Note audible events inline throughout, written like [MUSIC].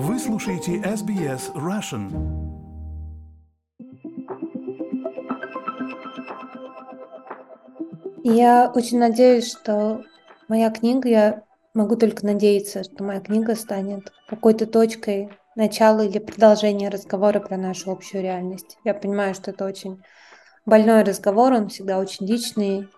Вы слушаете SBS Russian. Я очень надеюсь, что моя книга, я могу только надеяться, что моя книга станет какой-то точкой начала или продолжения разговора про нашу общую реальность. Я понимаю, что это очень больной разговор, он всегда очень личный,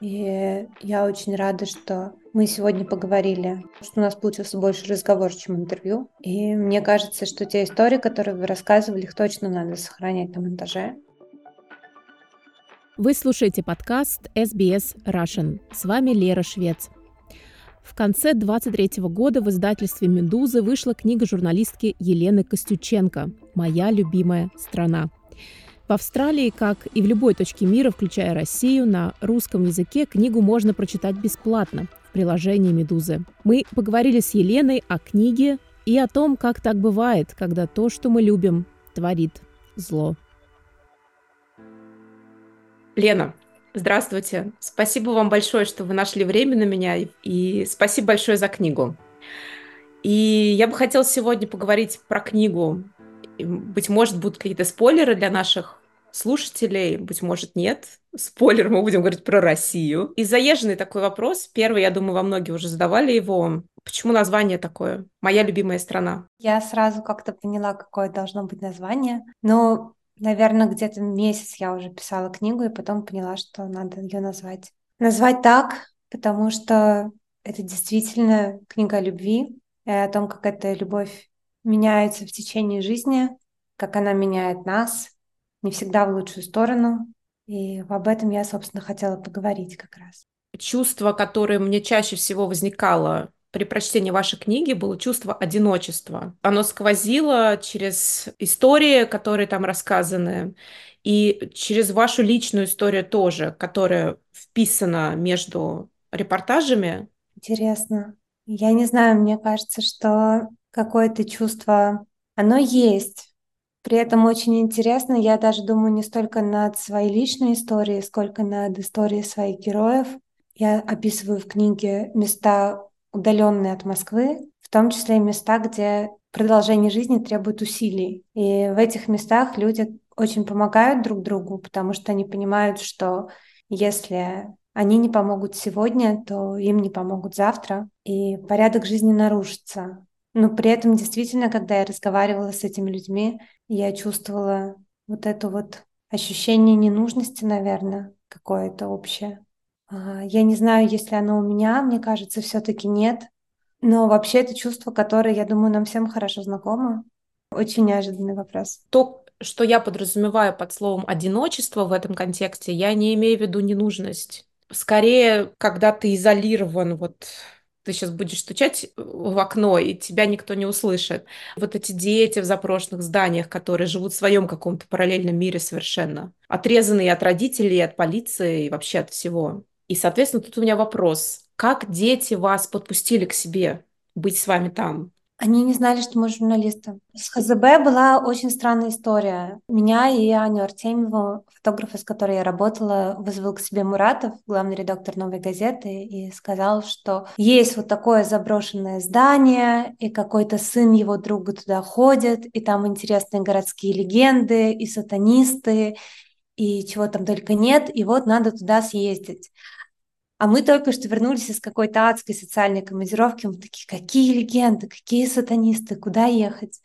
и я очень рада, что мы сегодня поговорили, что у нас получился больше разговор, чем интервью. И мне кажется, что те истории, которые вы рассказывали, их точно надо сохранять на монтаже. Вы слушаете подкаст SBS Russian. С вами Лера Швец. В конце 23 года в издательстве «Медузы» вышла книга журналистки Елены Костюченко «Моя любимая страна». В Австралии, как и в любой точке мира, включая Россию, на русском языке книгу можно прочитать бесплатно приложении «Медузы». Мы поговорили с Еленой о книге и о том, как так бывает, когда то, что мы любим, творит зло. Лена, здравствуйте. Спасибо вам большое, что вы нашли время на меня, и спасибо большое за книгу. И я бы хотела сегодня поговорить про книгу. Быть может, будут какие-то спойлеры для наших слушателей, быть может, нет. Спойлер, мы будем говорить про Россию. И заезженный такой вопрос. Первый, я думаю, во многие уже задавали его. Почему название такое? Моя любимая страна. Я сразу как-то поняла, какое должно быть название. Но, наверное, где-то месяц я уже писала книгу и потом поняла, что надо ее назвать. Назвать так, потому что это действительно книга о любви и о том, как эта любовь меняется в течение жизни, как она меняет нас, не всегда в лучшую сторону. И об этом я, собственно, хотела поговорить как раз. Чувство, которое мне чаще всего возникало при прочтении вашей книги было чувство одиночества. Оно сквозило через истории, которые там рассказаны, и через вашу личную историю тоже, которая вписана между репортажами. Интересно. Я не знаю, мне кажется, что какое-то чувство, оно есть, при этом очень интересно, я даже думаю не столько над своей личной историей, сколько над историей своих героев. Я описываю в книге места, удаленные от Москвы, в том числе места, где продолжение жизни требует усилий. И в этих местах люди очень помогают друг другу, потому что они понимают, что если они не помогут сегодня, то им не помогут завтра, и порядок жизни нарушится. Но при этом действительно, когда я разговаривала с этими людьми, я чувствовала вот это вот ощущение ненужности, наверное, какое-то общее. А, я не знаю, если оно у меня, мне кажется, все-таки нет. Но вообще это чувство, которое, я думаю, нам всем хорошо знакомо. Очень неожиданный вопрос. То, что я подразумеваю под словом одиночество в этом контексте, я не имею в виду ненужность. Скорее, когда ты изолирован вот ты сейчас будешь стучать в окно, и тебя никто не услышит. Вот эти дети в запрошенных зданиях, которые живут в своем каком-то параллельном мире совершенно, отрезанные от родителей, от полиции и вообще от всего. И, соответственно, тут у меня вопрос. Как дети вас подпустили к себе быть с вами там? Они не знали, что мы журналисты. С ХЗБ была очень странная история. Меня и Аню Артемьеву, фотографа, с которой я работала, вызвал к себе Муратов, главный редактор «Новой газеты», и сказал, что есть вот такое заброшенное здание, и какой-то сын его друга туда ходит, и там интересные городские легенды, и сатанисты, и чего там только нет, и вот надо туда съездить. А мы только что вернулись из какой-то адской социальной командировки. Мы такие, какие легенды, какие сатанисты, куда ехать?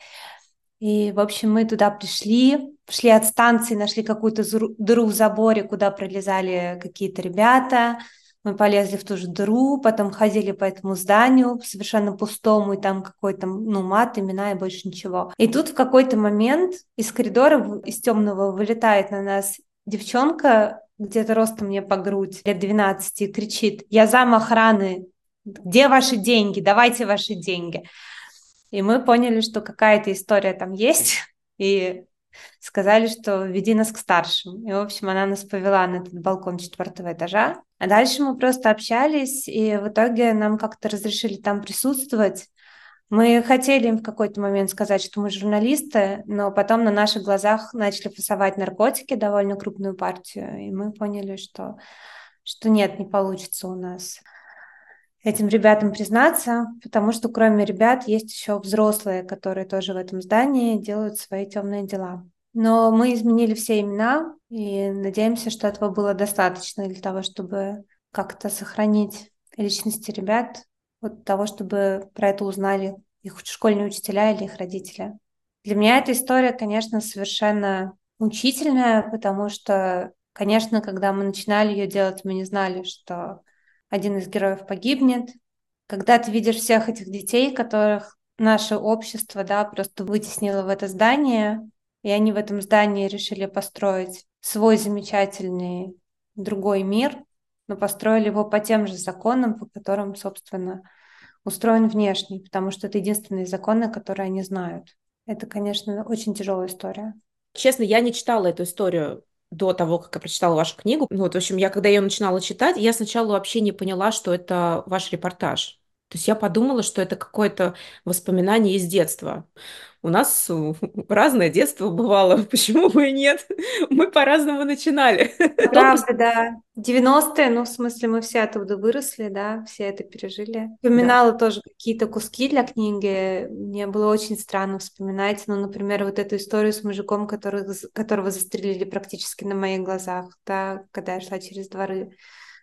И, в общем, мы туда пришли, шли от станции, нашли какую-то дыру в заборе, куда пролезали какие-то ребята. Мы полезли в ту же дыру, потом ходили по этому зданию совершенно пустому, и там какой-то, ну, мат, имена и больше ничего. И тут в какой-то момент из коридора, из темного вылетает на нас девчонка где-то ростом мне по грудь, лет 12, кричит, я зам охраны, где ваши деньги, давайте ваши деньги. И мы поняли, что какая-то история там есть, [LAUGHS] и сказали, что веди нас к старшим. И, в общем, она нас повела на этот балкон четвертого этажа. А дальше мы просто общались, и в итоге нам как-то разрешили там присутствовать. Мы хотели им в какой-то момент сказать, что мы журналисты, но потом на наших глазах начали фасовать наркотики, довольно крупную партию, и мы поняли, что, что нет, не получится у нас. этим ребятам признаться, потому что кроме ребят есть еще взрослые, которые тоже в этом здании делают свои темные дела. Но мы изменили все имена и надеемся, что этого было достаточно для того, чтобы как-то сохранить личности ребят, вот того, чтобы про это узнали их школьные учителя или их родители. Для меня эта история, конечно, совершенно мучительная, потому что, конечно, когда мы начинали ее делать, мы не знали, что один из героев погибнет. Когда ты видишь всех этих детей, которых наше общество, да, просто вытеснило в это здание, и они в этом здании решили построить свой замечательный другой мир, но построили его по тем же законам, по которым, собственно, устроен внешний, потому что это единственные законы, которые они знают. Это, конечно, очень тяжелая история. Честно, я не читала эту историю до того, как я прочитала вашу книгу. Ну, вот, в общем, я когда ее начинала читать, я сначала вообще не поняла, что это ваш репортаж. То есть я подумала, что это какое-то воспоминание из детства. У нас [LAUGHS] разное детство бывало, [LAUGHS] почему бы и нет? [LAUGHS] Мы по-разному начинали. Правда, да. 90-е, ну, в смысле, мы все оттуда выросли, да, все это пережили. Вспоминала да. тоже какие-то куски для книги. Мне было очень странно вспоминать, ну, например, вот эту историю с мужиком, который, которого застрелили практически на моих глазах, да, когда я шла через дворы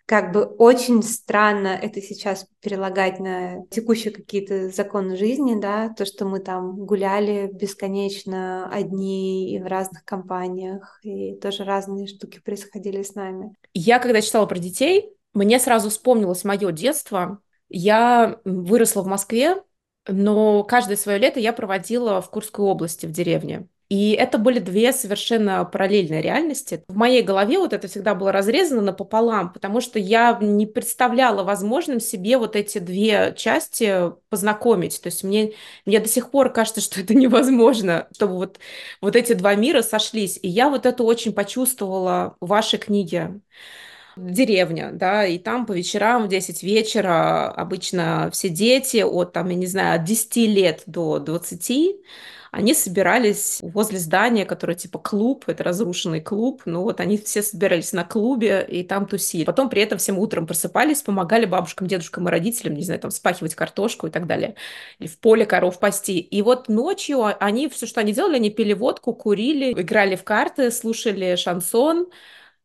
как бы очень странно это сейчас перелагать на текущие какие-то законы жизни, да, то, что мы там гуляли бесконечно одни и в разных компаниях, и тоже разные штуки происходили с нами. Я, когда читала про детей, мне сразу вспомнилось мое детство. Я выросла в Москве, но каждое свое лето я проводила в Курской области, в деревне. И это были две совершенно параллельные реальности. В моей голове вот это всегда было разрезано напополам, потому что я не представляла возможным себе вот эти две части познакомить. То есть мне, мне до сих пор кажется, что это невозможно, чтобы вот, вот эти два мира сошлись. И я вот это очень почувствовала в вашей книге деревня, да, и там по вечерам в 10 вечера обычно все дети от, там, я не знаю, от 10 лет до 20 они собирались возле здания, которое типа клуб, это разрушенный клуб, ну вот они все собирались на клубе и там тусили. Потом при этом всем утром просыпались, помогали бабушкам, дедушкам и родителям, не знаю, там спахивать картошку и так далее, или в поле коров пасти. И вот ночью они, все, что они делали, они пили водку, курили, играли в карты, слушали шансон,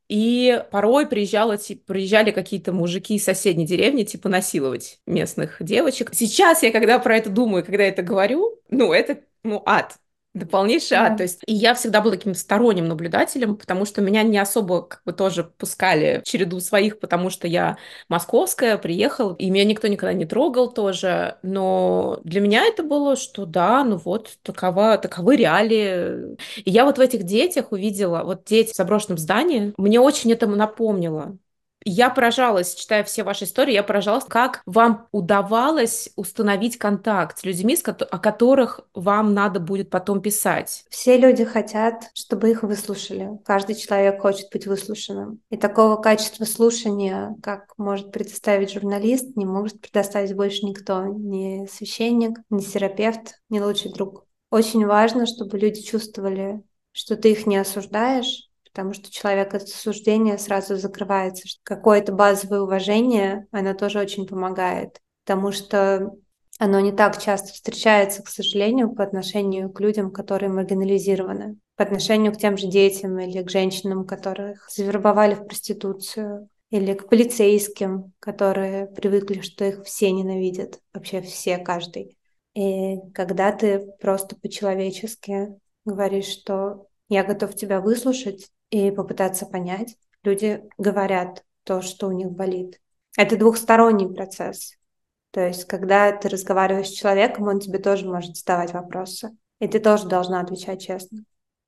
и порой приезжало, типа, приезжали какие-то мужики из соседней деревни, типа, насиловать местных девочек. Сейчас я, когда про это думаю, когда это говорю, ну, это ну, ад. Да полнейший ад. То есть, и я всегда была таким сторонним наблюдателем, потому что меня не особо как бы тоже пускали в череду своих, потому что я московская, приехала, и меня никто никогда не трогал тоже. Но для меня это было, что да, ну вот, такова, таковы реалии. И я вот в этих детях увидела, вот дети в заброшенном здании, мне очень это напомнило я поражалась, читая все ваши истории, я поражалась, как вам удавалось установить контакт с людьми, о которых вам надо будет потом писать. Все люди хотят, чтобы их выслушали. Каждый человек хочет быть выслушанным. И такого качества слушания, как может предоставить журналист, не может предоставить больше никто. Ни священник, ни терапевт, ни лучший друг. Очень важно, чтобы люди чувствовали, что ты их не осуждаешь, потому что человек от осуждения сразу закрывается. Какое-то базовое уважение, оно тоже очень помогает, потому что оно не так часто встречается, к сожалению, по отношению к людям, которые маргинализированы, по отношению к тем же детям или к женщинам, которых завербовали в проституцию, или к полицейским, которые привыкли, что их все ненавидят, вообще все, каждый. И когда ты просто по-человечески говоришь, что я готов тебя выслушать, и попытаться понять. Люди говорят то, что у них болит. Это двухсторонний процесс. То есть, когда ты разговариваешь с человеком, он тебе тоже может задавать вопросы. И ты тоже должна отвечать честно.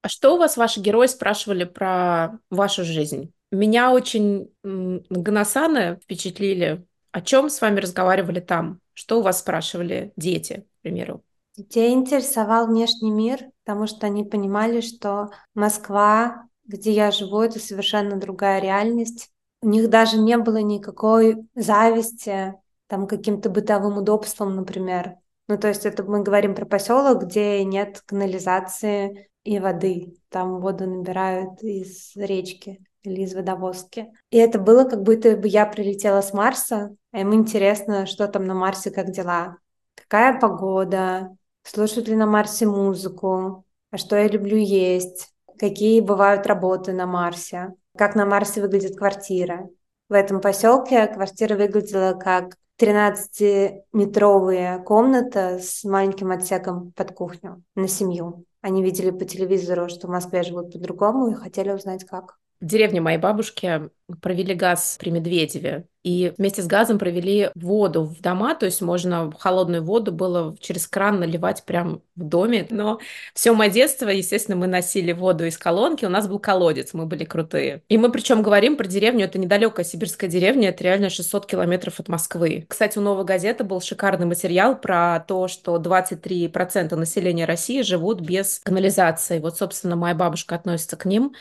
А что у вас ваши герои спрашивали про вашу жизнь? Меня очень Ганасаны впечатлили. О чем с вами разговаривали там? Что у вас спрашивали дети, к примеру? Детей интересовал внешний мир, потому что они понимали, что Москва где я живу, это совершенно другая реальность. У них даже не было никакой зависти там каким-то бытовым удобством, например. Ну, то есть это мы говорим про поселок, где нет канализации и воды. Там воду набирают из речки или из водовозки. И это было как будто бы я прилетела с Марса, а им интересно, что там на Марсе, как дела, какая погода, слушают ли на Марсе музыку, а что я люблю есть, какие бывают работы на Марсе, как на Марсе выглядит квартира. В этом поселке квартира выглядела как 13-метровая комната с маленьким отсеком под кухню на семью. Они видели по телевизору, что в Москве живут по-другому и хотели узнать, как. В деревне моей бабушки провели газ при Медведеве. И вместе с газом провели воду в дома, то есть можно холодную воду было через кран наливать прямо в доме. Но все мое детство, естественно, мы носили воду из колонки, у нас был колодец, мы были крутые. И мы причем говорим про деревню, это недалекая сибирская деревня, это реально 600 километров от Москвы. Кстати, у «Новой газеты» был шикарный материал про то, что 23% населения России живут без канализации. Вот, собственно, моя бабушка относится к ним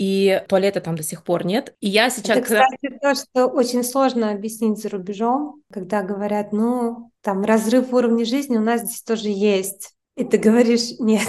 и туалета там до сих пор нет. И я сейчас... Это, кстати, то, что очень сложно объяснить за рубежом, когда говорят, ну, там, разрыв уровня жизни у нас здесь тоже есть. И ты говоришь, [LAUGHS] нет,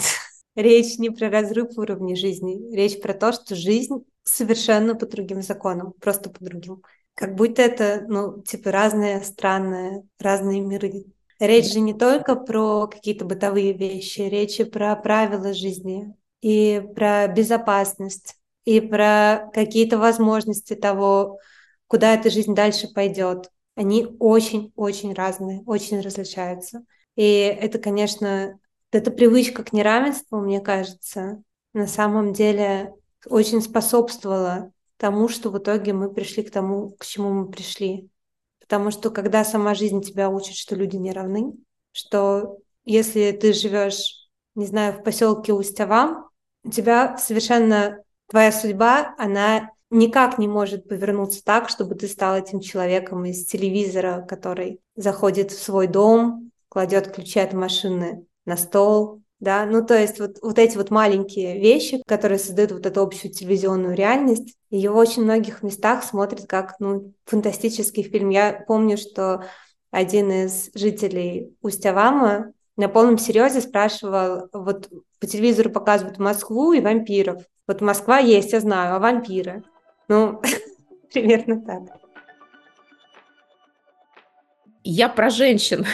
речь не про разрыв уровня жизни, речь про то, что жизнь совершенно по другим законам, просто по другим. Как будто это, ну, типа разные странные, разные миры. Речь же не только про какие-то бытовые вещи, речь и про правила жизни и про безопасность и про какие-то возможности того, куда эта жизнь дальше пойдет. Они очень-очень разные, очень различаются. И это, конечно, эта привычка к неравенству, мне кажется, на самом деле очень способствовала тому, что в итоге мы пришли к тому, к чему мы пришли. Потому что когда сама жизнь тебя учит, что люди не равны, что если ты живешь, не знаю, в поселке Устява, у тебя совершенно твоя судьба, она никак не может повернуться так, чтобы ты стал этим человеком из телевизора, который заходит в свой дом, кладет ключи от машины на стол, да, ну то есть вот, вот эти вот маленькие вещи, которые создают вот эту общую телевизионную реальность, ее в очень многих местах смотрят как, ну, фантастический фильм. Я помню, что один из жителей Усть-Авама на полном серьезе спрашивал, вот по телевизору показывают Москву и вампиров. Вот Москва есть, я знаю, а вампиры? Ну, [LAUGHS] примерно так. Я про женщин.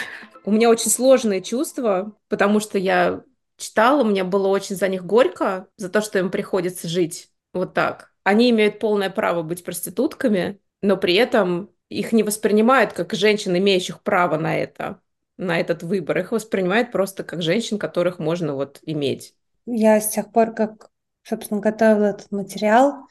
У меня очень сложные чувства, потому что я читала, мне было очень за них горько, за то, что им приходится жить вот так. Они имеют полное право быть проститутками, но при этом их не воспринимают как женщин, имеющих право на это, на этот выбор. Их воспринимают просто как женщин, которых можно вот иметь. Я с тех пор, как собственно, готовила этот материал.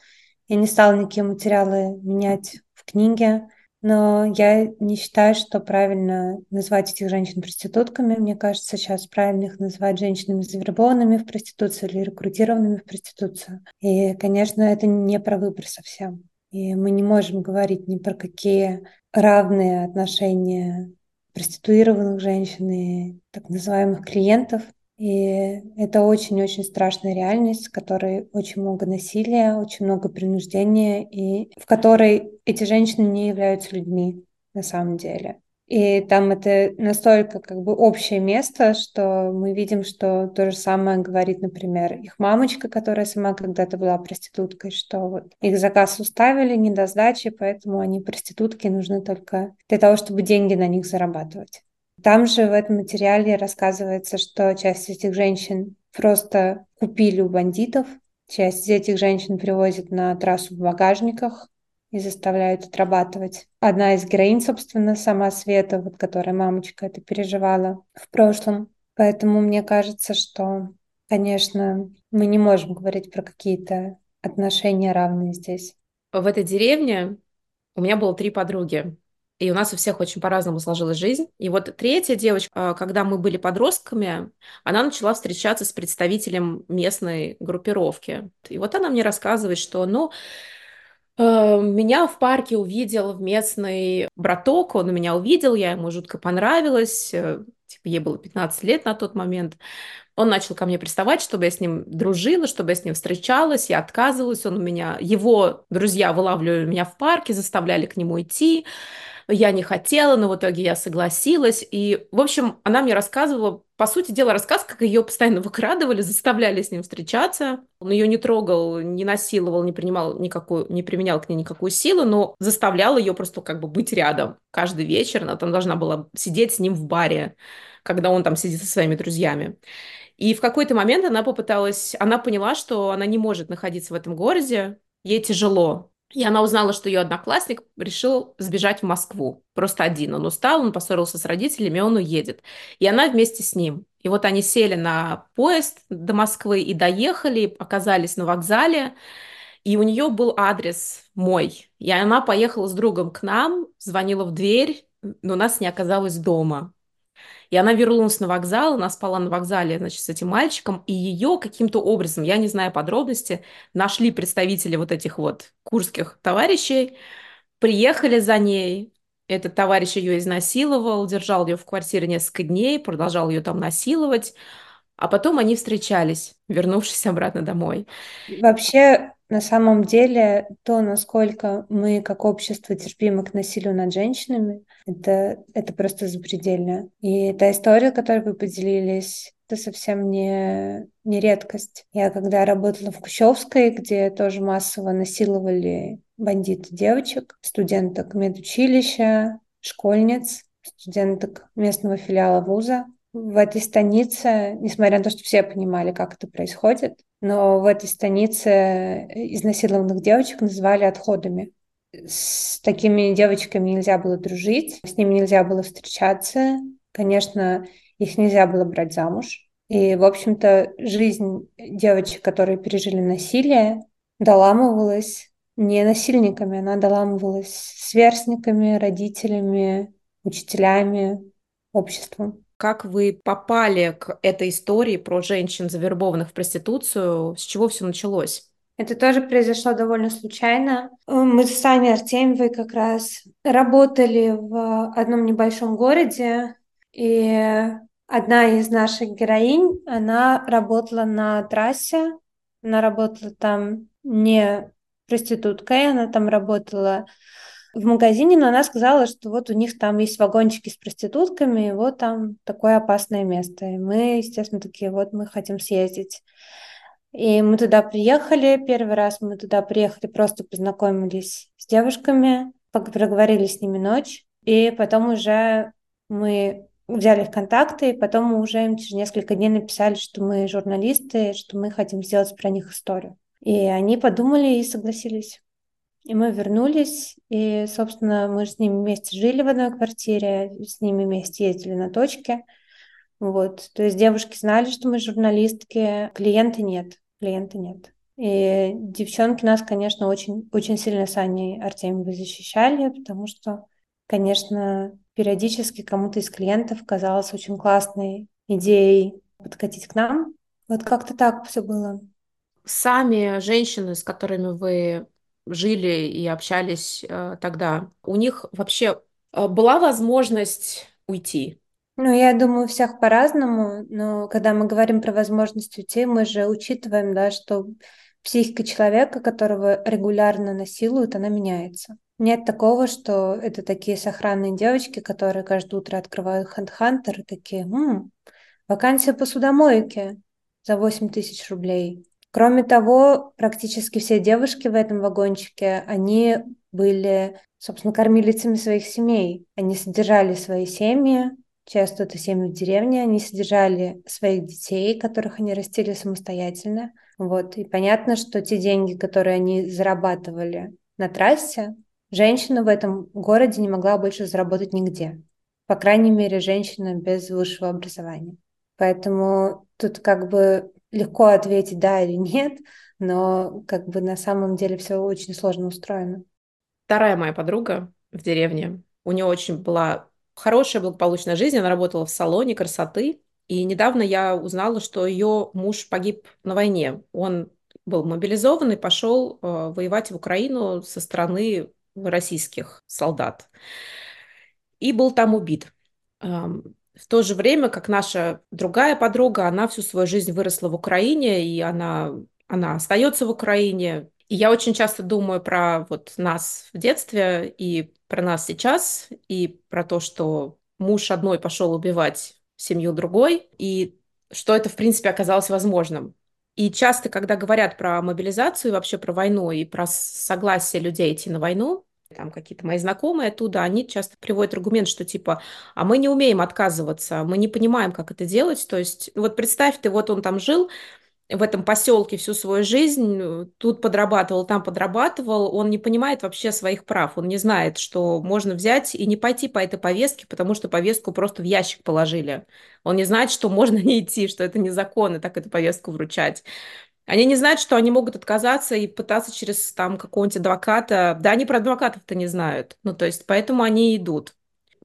Я не стала никакие материалы менять в книге, но я не считаю, что правильно назвать этих женщин проститутками. Мне кажется, сейчас правильно их называть женщинами, завербованными в проституцию или рекрутированными в проституцию. И, конечно, это не про выбор совсем. И мы не можем говорить ни про какие равные отношения проституированных женщин и так называемых клиентов. И это очень-очень страшная реальность, в которой очень много насилия, очень много принуждения, и в которой эти женщины не являются людьми на самом деле. И там это настолько как бы общее место, что мы видим, что то же самое говорит, например, их мамочка, которая сама когда-то была проституткой, что вот их заказ уставили, не до сдачи, поэтому они проститутки, нужны только для того, чтобы деньги на них зарабатывать. Там же в этом материале рассказывается, что часть этих женщин просто купили у бандитов, часть этих женщин привозят на трассу в багажниках и заставляют отрабатывать. Одна из героинь, собственно, сама Света, вот которая мамочка это переживала в прошлом. Поэтому мне кажется, что, конечно, мы не можем говорить про какие-то отношения равные здесь. В этой деревне у меня было три подруги. И у нас у всех очень по-разному сложилась жизнь. И вот третья девочка, когда мы были подростками, она начала встречаться с представителем местной группировки. И вот она мне рассказывает, что, ну, э, меня в парке увидел местный браток, он меня увидел, я ему жутко понравилась, э, типа ей было 15 лет на тот момент. Он начал ко мне приставать, чтобы я с ним дружила, чтобы я с ним встречалась. Я отказывалась. Он у меня... Его друзья вылавливали меня в парке, заставляли к нему идти. Я не хотела, но в итоге я согласилась. И, в общем, она мне рассказывала, по сути дела, рассказ, как ее постоянно выкрадывали, заставляли с ним встречаться. Он ее не трогал, не насиловал, не принимал никакую, не применял к ней никакую силу, но заставлял ее просто как бы быть рядом. Каждый вечер она там должна была сидеть с ним в баре, когда он там сидит со своими друзьями. И в какой-то момент она попыталась, она поняла, что она не может находиться в этом городе, ей тяжело. И она узнала, что ее одноклассник решил сбежать в Москву. Просто один. Он устал, он поссорился с родителями, он уедет. И она вместе с ним. И вот они сели на поезд до Москвы и доехали, оказались на вокзале. И у нее был адрес мой. И она поехала с другом к нам, звонила в дверь, но нас не оказалось дома. И она вернулась на вокзал, она спала на вокзале, значит, с этим мальчиком, и ее каким-то образом, я не знаю подробности, нашли представители вот этих вот курских товарищей, приехали за ней, этот товарищ ее изнасиловал, держал ее в квартире несколько дней, продолжал ее там насиловать, а потом они встречались, вернувшись обратно домой. Вообще, на самом деле, то, насколько мы как общество терпимы к насилию над женщинами, это, это просто запредельно. И та история, которой вы поделились, это совсем не, не редкость. Я когда работала в Кущевской, где тоже массово насиловали бандиты девочек, студенток медучилища, школьниц, студенток местного филиала вуза, в этой станице, несмотря на то, что все понимали, как это происходит, но в этой станице изнасилованных девочек называли отходами. С такими девочками нельзя было дружить, с ними нельзя было встречаться. Конечно, их нельзя было брать замуж. И, в общем-то, жизнь девочек, которые пережили насилие, доламывалась не насильниками, она доламывалась сверстниками, родителями, учителями, обществом. Как вы попали к этой истории про женщин, завербованных в проституцию? С чего все началось? Это тоже произошло довольно случайно. Мы с Саней Артемьевой как раз работали в одном небольшом городе, и одна из наших героинь, она работала на трассе, она работала там не проституткой, она там работала в магазине, но она сказала, что вот у них там есть вагончики с проститутками, и вот там такое опасное место. И мы, естественно, такие, вот мы хотим съездить. И мы туда приехали, первый раз мы туда приехали, просто познакомились с девушками, проговорили с ними ночь, и потом уже мы взяли их контакты, и потом мы уже им через несколько дней написали, что мы журналисты, что мы хотим сделать про них историю. И они подумали и согласились. И мы вернулись, и, собственно, мы с ними вместе жили в одной квартире, с ними вместе ездили на точке. Вот. То есть девушки знали, что мы журналистки, клиенты нет, клиенты нет. И девчонки нас, конечно, очень, очень сильно с Аней Артемьевой защищали, потому что, конечно, периодически кому-то из клиентов казалось очень классной идеей подкатить к нам. Вот как-то так все было. Сами женщины, с которыми вы жили и общались э, тогда, у них вообще э, была возможность уйти? Ну, я думаю, у всех по-разному, но когда мы говорим про возможность уйти, мы же учитываем, да, что психика человека, которого регулярно насилуют, она меняется. Нет такого, что это такие сохранные девочки, которые каждое утро открывают хантхантер и такие, М, вакансия посудомойки за 8 тысяч рублей. Кроме того, практически все девушки в этом вагончике, они были, собственно, кормилицами своих семей. Они содержали свои семьи, часто это семьи в деревне, они содержали своих детей, которых они растили самостоятельно. Вот. И понятно, что те деньги, которые они зарабатывали на трассе, женщина в этом городе не могла больше заработать нигде. По крайней мере, женщина без высшего образования. Поэтому тут как бы легко ответить да или нет, но как бы на самом деле все очень сложно устроено. Вторая моя подруга в деревне, у нее очень была хорошая благополучная жизнь, она работала в салоне красоты, и недавно я узнала, что ее муж погиб на войне. Он был мобилизован и пошел э, воевать в Украину со стороны российских солдат. И был там убит. В то же время, как наша другая подруга, она всю свою жизнь выросла в Украине, и она, она остается в Украине. И я очень часто думаю про вот нас в детстве и про нас сейчас, и про то, что муж одной пошел убивать семью другой, и что это, в принципе, оказалось возможным. И часто, когда говорят про мобилизацию, вообще про войну и про согласие людей идти на войну, там какие-то мои знакомые оттуда, они часто приводят аргумент, что типа, а мы не умеем отказываться, мы не понимаем, как это делать. То есть, вот представь, ты вот он там жил, в этом поселке всю свою жизнь, тут подрабатывал, там подрабатывал, он не понимает вообще своих прав, он не знает, что можно взять и не пойти по этой повестке, потому что повестку просто в ящик положили. Он не знает, что можно не идти, что это незаконно так эту повестку вручать. Они не знают, что они могут отказаться и пытаться через там какого-нибудь адвоката. Да, они про адвокатов-то не знают. Ну, то есть, поэтому они идут.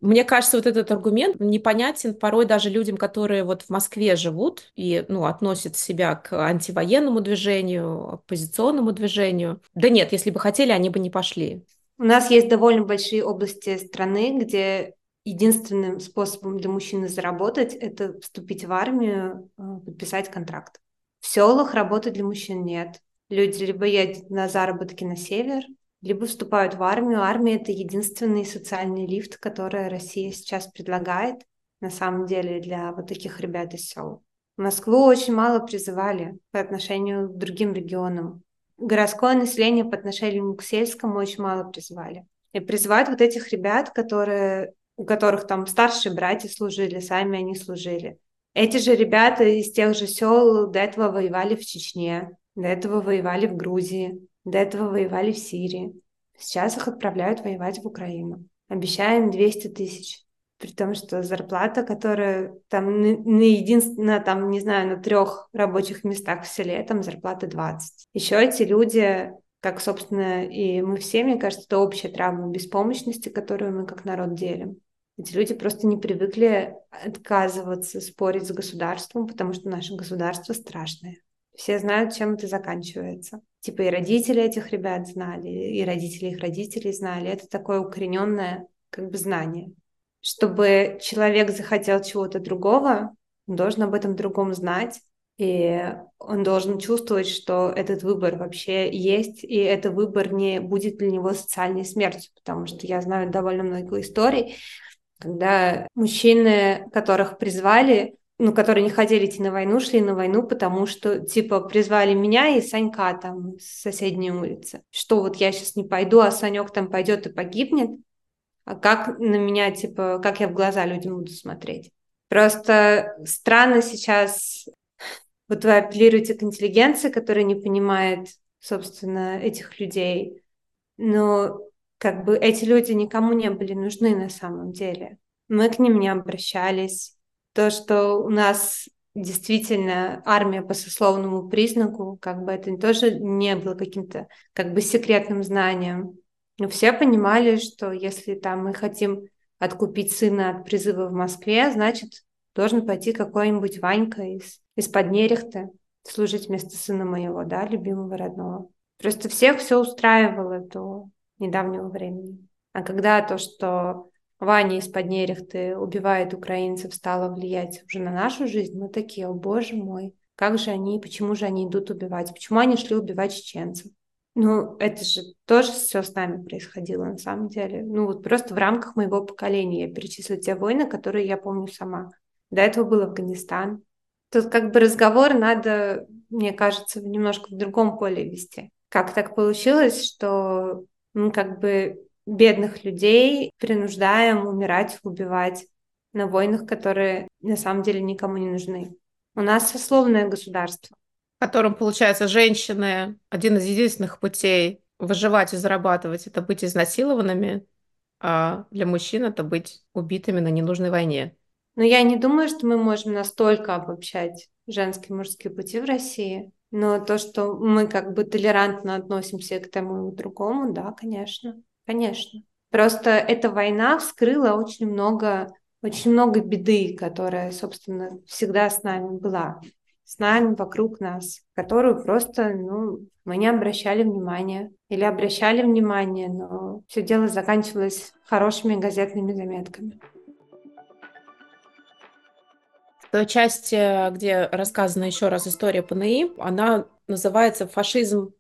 Мне кажется, вот этот аргумент непонятен порой даже людям, которые вот в Москве живут и ну, относят себя к антивоенному движению, оппозиционному движению. Да нет, если бы хотели, они бы не пошли. У нас есть довольно большие области страны, где единственным способом для мужчины заработать – это вступить в армию, э, подписать контракт. В селах работы для мужчин нет. Люди либо едут на заработки на север, либо вступают в армию. Армия — это единственный социальный лифт, который Россия сейчас предлагает, на самом деле, для вот таких ребят из сел. Москву очень мало призывали по отношению к другим регионам. Городское население по отношению к сельскому очень мало призывали. И призывают вот этих ребят, которые, у которых там старшие братья служили, сами они служили. Эти же ребята из тех же сел до этого воевали в Чечне, до этого воевали в Грузии, до этого воевали в Сирии. Сейчас их отправляют воевать в Украину. Обещаем 200 тысяч. При том, что зарплата, которая там на единственно, там, не знаю, на трех рабочих местах в селе, там зарплата 20. Еще эти люди, как, собственно, и мы все, мне кажется, это общая травма беспомощности, которую мы как народ делим. Эти люди просто не привыкли отказываться спорить с государством, потому что наше государство страшное. Все знают, чем это заканчивается. Типа и родители этих ребят знали, и родители их родителей знали. Это такое укорененное как бы знание. Чтобы человек захотел чего-то другого, он должен об этом другом знать, и он должен чувствовать, что этот выбор вообще есть, и этот выбор не будет для него социальной смертью, потому что я знаю довольно много историй, когда мужчины, которых призвали, ну, которые не хотели идти на войну, шли на войну, потому что, типа, призвали меня и Санька там с соседней улицы. Что вот я сейчас не пойду, а Санек там пойдет и погибнет. А как на меня, типа, как я в глаза людям буду смотреть? Просто странно сейчас, вот вы апеллируете к интеллигенции, которая не понимает, собственно, этих людей. Но как бы эти люди никому не были нужны на самом деле. Мы к ним не обращались, то, что у нас действительно армия по сословному признаку, как бы это тоже не было каким-то как бы секретным знанием. Но все понимали, что если там мы хотим откупить сына от призыва в Москве, значит, должен пойти какой-нибудь Ванька из, из-под Нерехты служить вместо сына моего, да, любимого родного. Просто всех все устраивало до недавнего времени. А когда то, что Ваня из-под Нерехты убивает украинцев, стало влиять уже на нашу жизнь, мы такие, о боже мой, как же они, почему же они идут убивать, почему они шли убивать чеченцев? Ну, это же тоже все с нами происходило на самом деле. Ну, вот просто в рамках моего поколения я перечислю те войны, которые я помню сама. До этого был Афганистан. Тут как бы разговор надо, мне кажется, немножко в другом поле вести. Как так получилось, что как бы бедных людей принуждаем умирать, убивать на войнах, которые на самом деле никому не нужны. У нас сословное государство. В котором, получается, женщины, один из единственных путей выживать и зарабатывать, это быть изнасилованными, а для мужчин это быть убитыми на ненужной войне. Но я не думаю, что мы можем настолько обобщать женские и мужские пути в России. Но то, что мы как бы толерантно относимся к тому и к другому, да, конечно. Конечно. Просто эта война вскрыла очень много, очень много беды, которая, собственно, всегда с нами была, с нами, вокруг нас, которую просто, ну, мы не обращали внимания. Или обращали внимание, но все дело заканчивалось хорошими газетными заметками. Та часть, э, где рассказана еще раз история ПНИ, она называется «Фашизм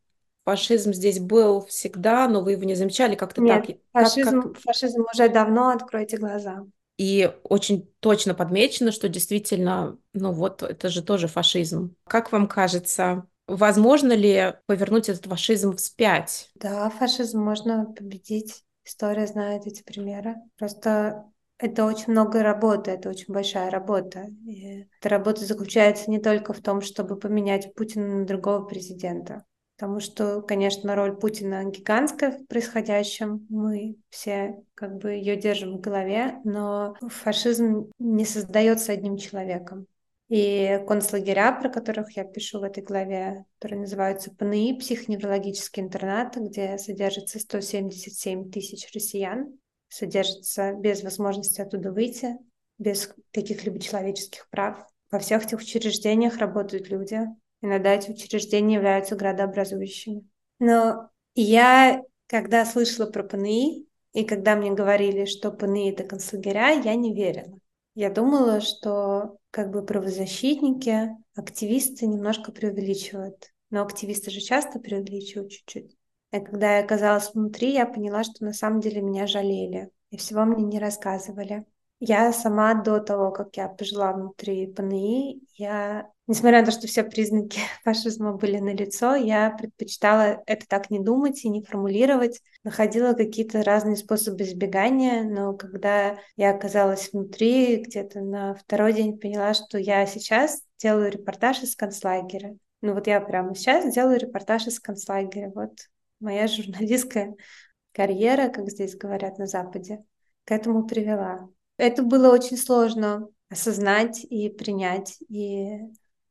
фашизм здесь был всегда, но вы его не замечали как-то так. фашизм, как, как... фашизм уже давно, откройте глаза. И очень точно подмечено, что действительно, ну вот, это же тоже фашизм. Как вам кажется, возможно ли повернуть этот фашизм вспять? Да, фашизм можно победить. История знает эти примеры. Просто это очень много работы, это очень большая работа. И эта работа заключается не только в том, чтобы поменять Путина на другого президента. Потому что, конечно, роль Путина гигантская в происходящем. Мы все как бы ее держим в голове, но фашизм не создается одним человеком. И концлагеря, про которых я пишу в этой главе, которые называются ПНИ, психоневрологические интернаты, где содержится 177 тысяч россиян, содержится без возможности оттуда выйти, без каких-либо человеческих прав. Во всех этих учреждениях работают люди, Иногда эти учреждения являются градообразующими. Но я, когда слышала про ПНИ, и когда мне говорили, что ПНИ — это концлагеря, я не верила. Я думала, что как бы правозащитники, активисты немножко преувеличивают. Но активисты же часто преувеличивают чуть-чуть. И когда я оказалась внутри, я поняла, что на самом деле меня жалели. И всего мне не рассказывали. Я сама до того, как я пожила внутри ПНИ, я, несмотря на то, что все признаки [LAUGHS] фашизма были налицо, я предпочитала это так не думать и не формулировать, находила какие-то разные способы избегания, но когда я оказалась внутри, где-то на второй день поняла, что я сейчас делаю репортаж из концлагеря. Ну вот я прямо сейчас делаю репортаж из концлагеря. Вот моя [LAUGHS] журналистская карьера, как здесь говорят на Западе, к этому привела. Это было очень сложно осознать и принять, и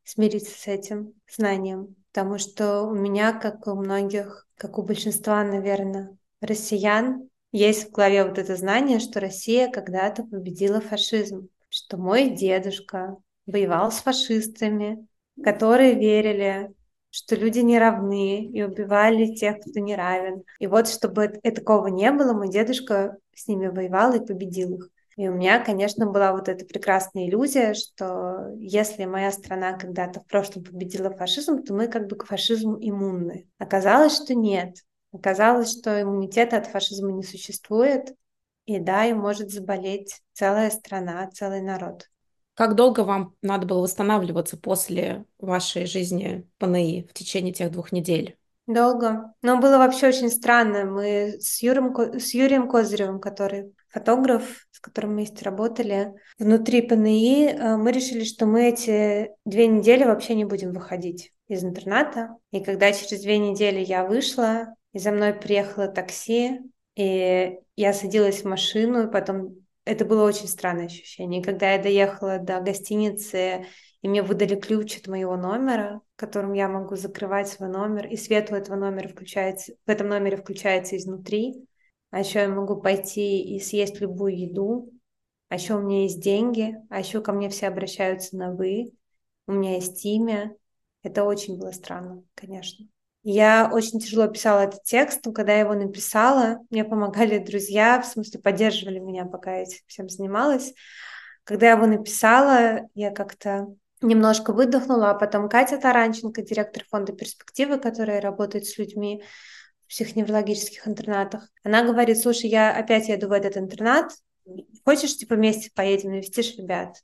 смириться с этим знанием, потому что у меня, как у многих, как у большинства, наверное, россиян, есть в голове вот это знание, что Россия когда-то победила фашизм, что мой дедушка воевал с фашистами, которые верили, что люди не равны и убивали тех, кто не равен. И вот, чтобы и такого не было, мой дедушка с ними воевал и победил их. И у меня, конечно, была вот эта прекрасная иллюзия, что если моя страна когда-то в прошлом победила фашизм, то мы как бы к фашизму иммунны. Оказалось, что нет. Оказалось, что иммунитета от фашизма не существует, и да, и может заболеть целая страна, целый народ. Как долго вам надо было восстанавливаться после вашей жизни ПНИ в течение тех двух недель? Долго. Но было вообще очень странно. Мы с, Юром, с Юрием Козыревым, который фотограф, с которым мы вместе работали, внутри ПНИ, э, мы решили, что мы эти две недели вообще не будем выходить из интерната. И когда через две недели я вышла, и за мной приехало такси, и я садилась в машину, и потом это было очень странное ощущение. Когда я доехала до гостиницы, и мне выдали ключ от моего номера, которым я могу закрывать свой номер, и свет у этого номера включается, в этом номере включается изнутри, а еще я могу пойти и съесть любую еду, а еще у меня есть деньги, а еще ко мне все обращаются на «вы», у меня есть имя. Это очень было странно, конечно. Я очень тяжело писала этот текст, но когда я его написала, мне помогали друзья, в смысле поддерживали меня, пока я этим всем занималась. Когда я его написала, я как-то немножко выдохнула, а потом Катя Таранченко, директор фонда «Перспективы», которая работает с людьми в психоневрологических интернатах, она говорит, слушай, я опять еду в этот интернат, хочешь, типа, вместе поедем, навестишь ребят?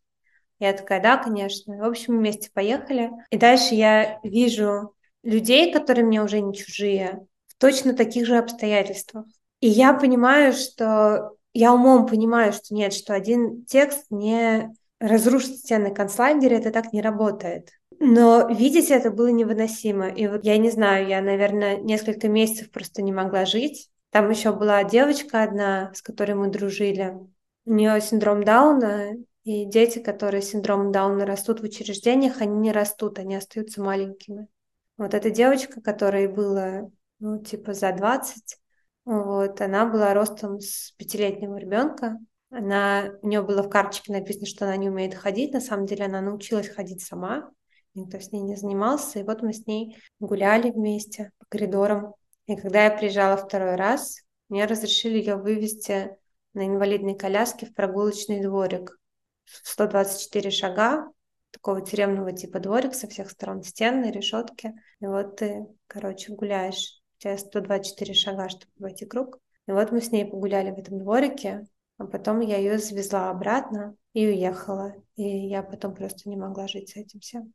Я такая, да, конечно. В общем, вместе поехали. И дальше я вижу людей, которые мне уже не чужие, в точно таких же обстоятельствах. И я понимаю, что я умом понимаю, что нет, что один текст не разрушить стены концлагеря, это так не работает. Но видеть это было невыносимо. И вот я не знаю, я, наверное, несколько месяцев просто не могла жить. Там еще была девочка одна, с которой мы дружили. У нее синдром Дауна, и дети, которые с синдромом Дауна растут в учреждениях, они не растут, они остаются маленькими. Вот эта девочка, которой было, ну, типа за 20, вот, она была ростом с пятилетнего ребенка, она, у нее было в карточке написано, что она не умеет ходить. На самом деле она научилась ходить сама. Никто с ней не занимался. И вот мы с ней гуляли вместе по коридорам. И когда я приезжала второй раз, мне разрешили ее вывести на инвалидной коляске в прогулочный дворик. 124 шага, такого тюремного типа дворик со всех сторон, стены, решетки. И вот ты, короче, гуляешь. У тебя 124 шага, чтобы войти круг. И вот мы с ней погуляли в этом дворике, а потом я ее завезла обратно и уехала. И я потом просто не могла жить с этим всем.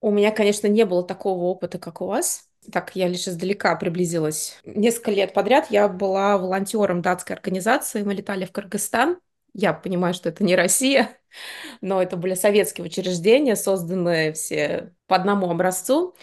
У меня, конечно, не было такого опыта, как у вас. Так, я лишь издалека приблизилась. Несколько лет подряд я была волонтером датской организации. Мы летали в Кыргызстан. Я понимаю, что это не Россия, но это были советские учреждения, созданные все по одному образцу.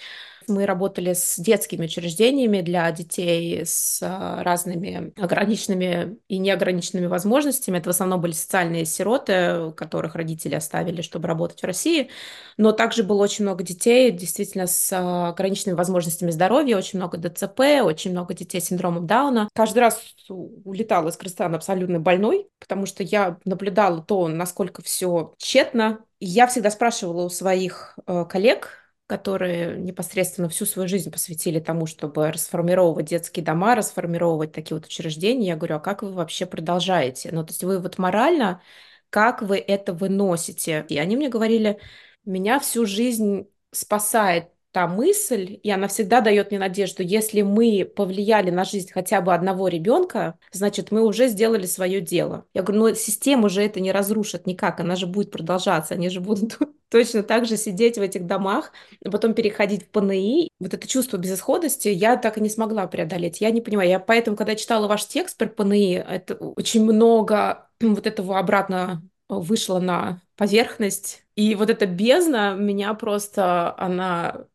Мы работали с детскими учреждениями для детей с а, разными ограниченными и неограниченными возможностями. Это в основном были социальные сироты, которых родители оставили, чтобы работать в России. Но также было очень много детей действительно с а, ограниченными возможностями здоровья, очень много ДЦП, очень много детей с синдромом Дауна. Каждый раз улетала из Кыргызстана абсолютно больной, потому что я наблюдала то, насколько все тщетно. Я всегда спрашивала у своих э, коллег, которые непосредственно всю свою жизнь посвятили тому, чтобы расформировать детские дома, расформировать такие вот учреждения. Я говорю, а как вы вообще продолжаете? Ну, то есть вы вот морально, как вы это выносите? И они мне говорили, меня всю жизнь спасает та мысль, и она всегда дает мне надежду, если мы повлияли на жизнь хотя бы одного ребенка, значит, мы уже сделали свое дело. Я говорю, ну, систему же это не разрушит никак, она же будет продолжаться, они же будут точно так же сидеть в этих домах, а потом переходить в ПНИ. Вот это чувство безысходности я так и не смогла преодолеть. Я не понимаю. Я поэтому, когда читала ваш текст про ПНИ, это очень много [CLEARS THROAT] вот этого обратно вышло на поверхность. И вот эта бездна меня просто, она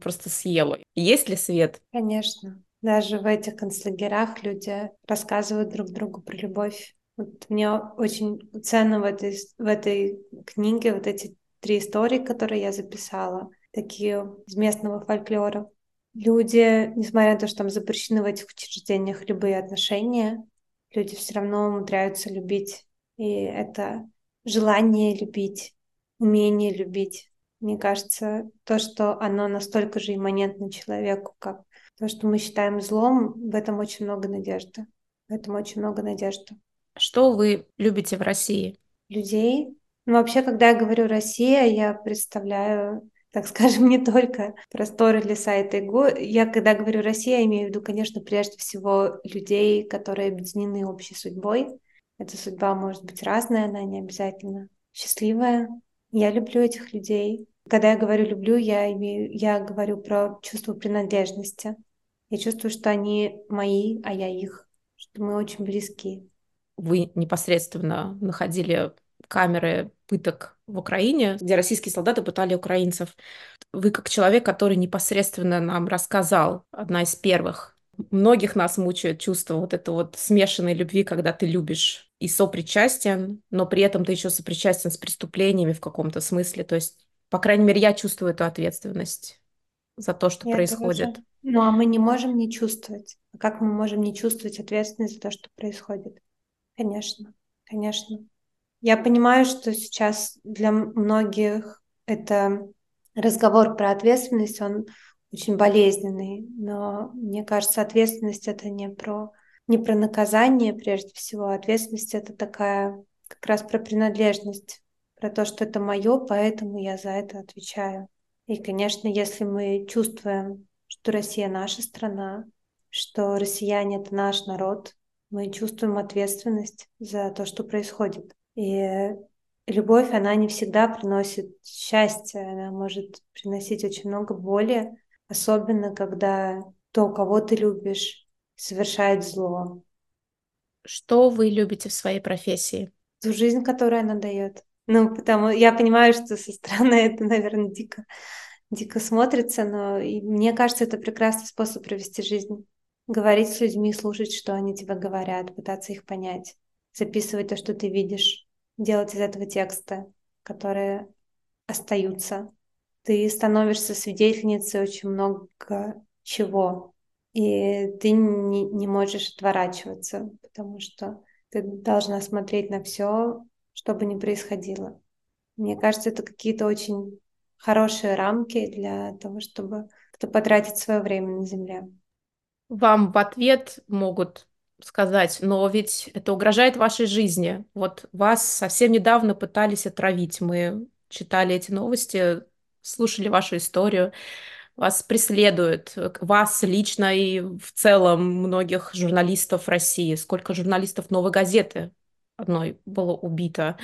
просто съела. Есть ли свет? Конечно. Даже в этих концлагерях люди рассказывают друг другу про любовь. Вот мне очень ценно в этой, в этой книге вот эти три истории, которые я записала, такие из местного фольклора. Люди, несмотря на то, что там запрещены в этих учреждениях любые отношения, люди все равно умудряются любить. И это желание любить, умение любить. Мне кажется, то, что оно настолько же имманентно человеку, как то, что мы считаем злом, в этом очень много надежды. В этом очень много надежды. Что вы любите в России? Людей. Ну, вообще, когда я говорю «Россия», я представляю, так скажем, [LAUGHS] не только просторы леса и тайгу. Я, когда говорю «Россия», имею в виду, конечно, прежде всего людей, которые объединены общей судьбой. Эта судьба может быть разная, она не обязательно счастливая, я люблю этих людей. Когда я говорю люблю, я имею, я говорю про чувство принадлежности. Я чувствую, что они мои, а я их, что мы очень близки. Вы непосредственно находили камеры пыток в Украине, где российские солдаты пытали украинцев. Вы как человек, который непосредственно нам рассказал, одна из первых. Многих нас мучает чувство вот этой вот смешанной любви, когда ты любишь и сопричастен, но при этом ты еще сопричастен с преступлениями в каком-то смысле. То есть, по крайней мере, я чувствую эту ответственность за то, что я происходит. Тоже. Ну, а мы не можем не чувствовать. А как мы можем не чувствовать ответственность за то, что происходит? Конечно, конечно. Я понимаю, что сейчас для многих это разговор про ответственность, он очень болезненный, но мне кажется, ответственность это не про не про наказание прежде всего, а ответственность это такая как раз про принадлежность, про то, что это мое, поэтому я за это отвечаю. И, конечно, если мы чувствуем, что Россия наша страна, что россияне это наш народ, мы чувствуем ответственность за то, что происходит. И любовь, она не всегда приносит счастье, она может приносить очень много боли, особенно когда то, кого ты любишь, совершает зло. Что вы любите в своей профессии? Ту жизнь, которую она дает. Ну, потому я понимаю, что со стороны [LAUGHS] это, наверное, дико, дико смотрится, но и мне кажется, это прекрасный способ провести жизнь. Говорить с людьми, слушать, что они тебе говорят, пытаться их понять, записывать то, что ты видишь, делать из этого тексты, которые остаются. Ты становишься свидетельницей очень много чего и ты не, не можешь отворачиваться, потому что ты должна смотреть на все, что бы ни происходило. Мне кажется, это какие-то очень хорошие рамки для того, чтобы кто потратить свое время на Земле. Вам в ответ могут сказать, но ведь это угрожает вашей жизни. Вот вас совсем недавно пытались отравить. Мы читали эти новости, слушали вашу историю, вас преследуют, вас лично и в целом многих журналистов России. Сколько журналистов «Новой газеты» одной было убито.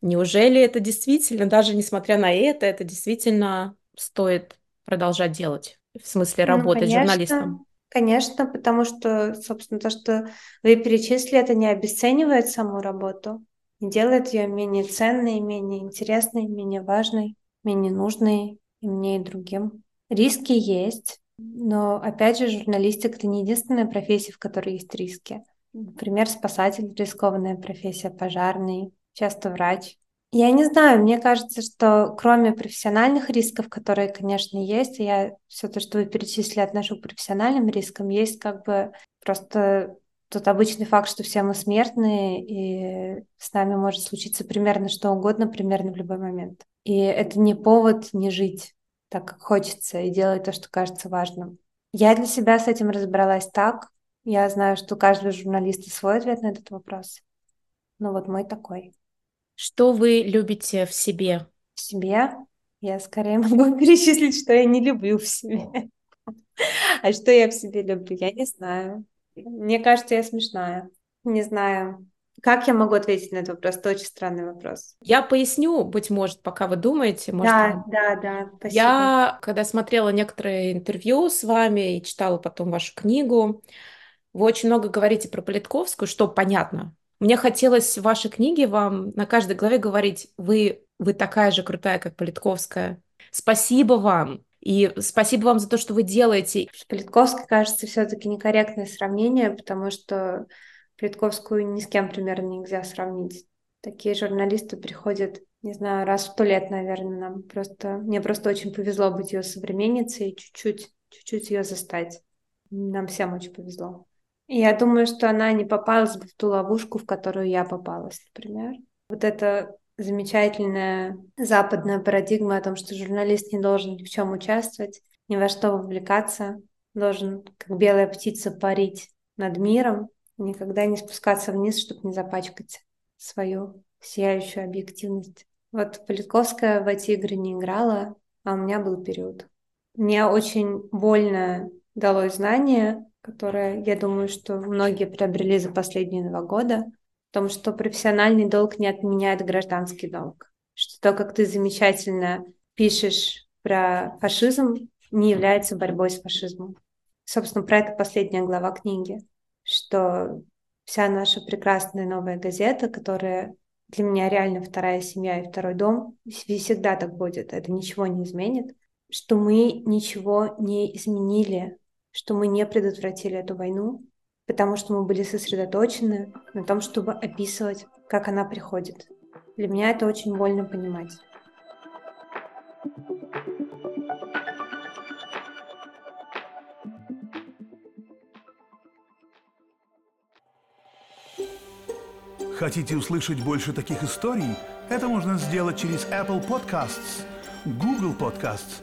Неужели это действительно, даже несмотря на это, это действительно стоит продолжать делать? В смысле Ну, работать конечно, журналистом? Конечно, потому что, собственно, то, что вы перечислили, это не обесценивает саму работу, не делает ее менее ценной, менее интересной, менее важной, менее нужной и мне, и другим. Риски есть, но, опять же, журналистика — это не единственная профессия, в которой есть риски. Например, спасатель — рискованная профессия, пожарный, часто врач. Я не знаю, мне кажется, что кроме профессиональных рисков, которые, конечно, есть, я все то, что вы перечислили, отношу к профессиональным рискам, есть как бы просто тот обычный факт, что все мы смертные, и с нами может случиться примерно что угодно, примерно в любой момент. И это не повод не жить так, как хочется, и делать то, что кажется важным. Я для себя с этим разобралась так. Я знаю, что у каждого журналиста свой ответ на этот вопрос. Но вот мой такой. Что вы любите в себе? В себе я скорее [LAUGHS] могу перечислить, что я не люблю в себе. [LAUGHS] А что я в себе люблю, я не знаю. Мне кажется, я смешная. Не знаю. Как я могу ответить на этот вопрос? Это очень странный вопрос. Я поясню, быть может, пока вы думаете. Может, Да, вам- да, да, спасибо. Я, когда смотрела некоторые интервью с вами и читала потом вашу книгу, вы очень много говорите про Политковскую, что понятно. Мне хотелось в вашей книге вам на каждой главе говорить, вы, вы такая же крутая, как Политковская. Спасибо вам. И спасибо вам за то, что вы делаете. Политковская, кажется, все-таки некорректное сравнение, потому что Политковскую ни с кем примерно нельзя сравнить. Такие журналисты приходят, не знаю, раз в сто лет, наверное, нам просто... Мне просто очень повезло быть ее современницей и чуть-чуть, чуть-чуть ее застать. Нам всем очень повезло. Я думаю, что она не попалась бы в ту ловушку, в которую я попалась, например. Вот это замечательная западная парадигма о том, что журналист не должен ни в чем участвовать, ни во что вовлекаться, должен, как белая птица, парить над миром, никогда не спускаться вниз, чтобы не запачкать свою сияющую объективность. Вот Политковская в эти игры не играла, а у меня был период. Мне очень больно далось знание, которое, я думаю, что многие приобрели за последние два года, в том, что профессиональный долг не отменяет гражданский долг. Что то, как ты замечательно пишешь про фашизм, не является борьбой с фашизмом. Собственно, про это последняя глава книги, что вся наша прекрасная новая газета, которая для меня реально вторая семья и второй дом, всегда так будет, это ничего не изменит, что мы ничего не изменили, что мы не предотвратили эту войну, потому что мы были сосредоточены на том, чтобы описывать, как она приходит. Для меня это очень больно понимать. Хотите услышать больше таких историй? Это можно сделать через Apple Podcasts, Google Podcasts,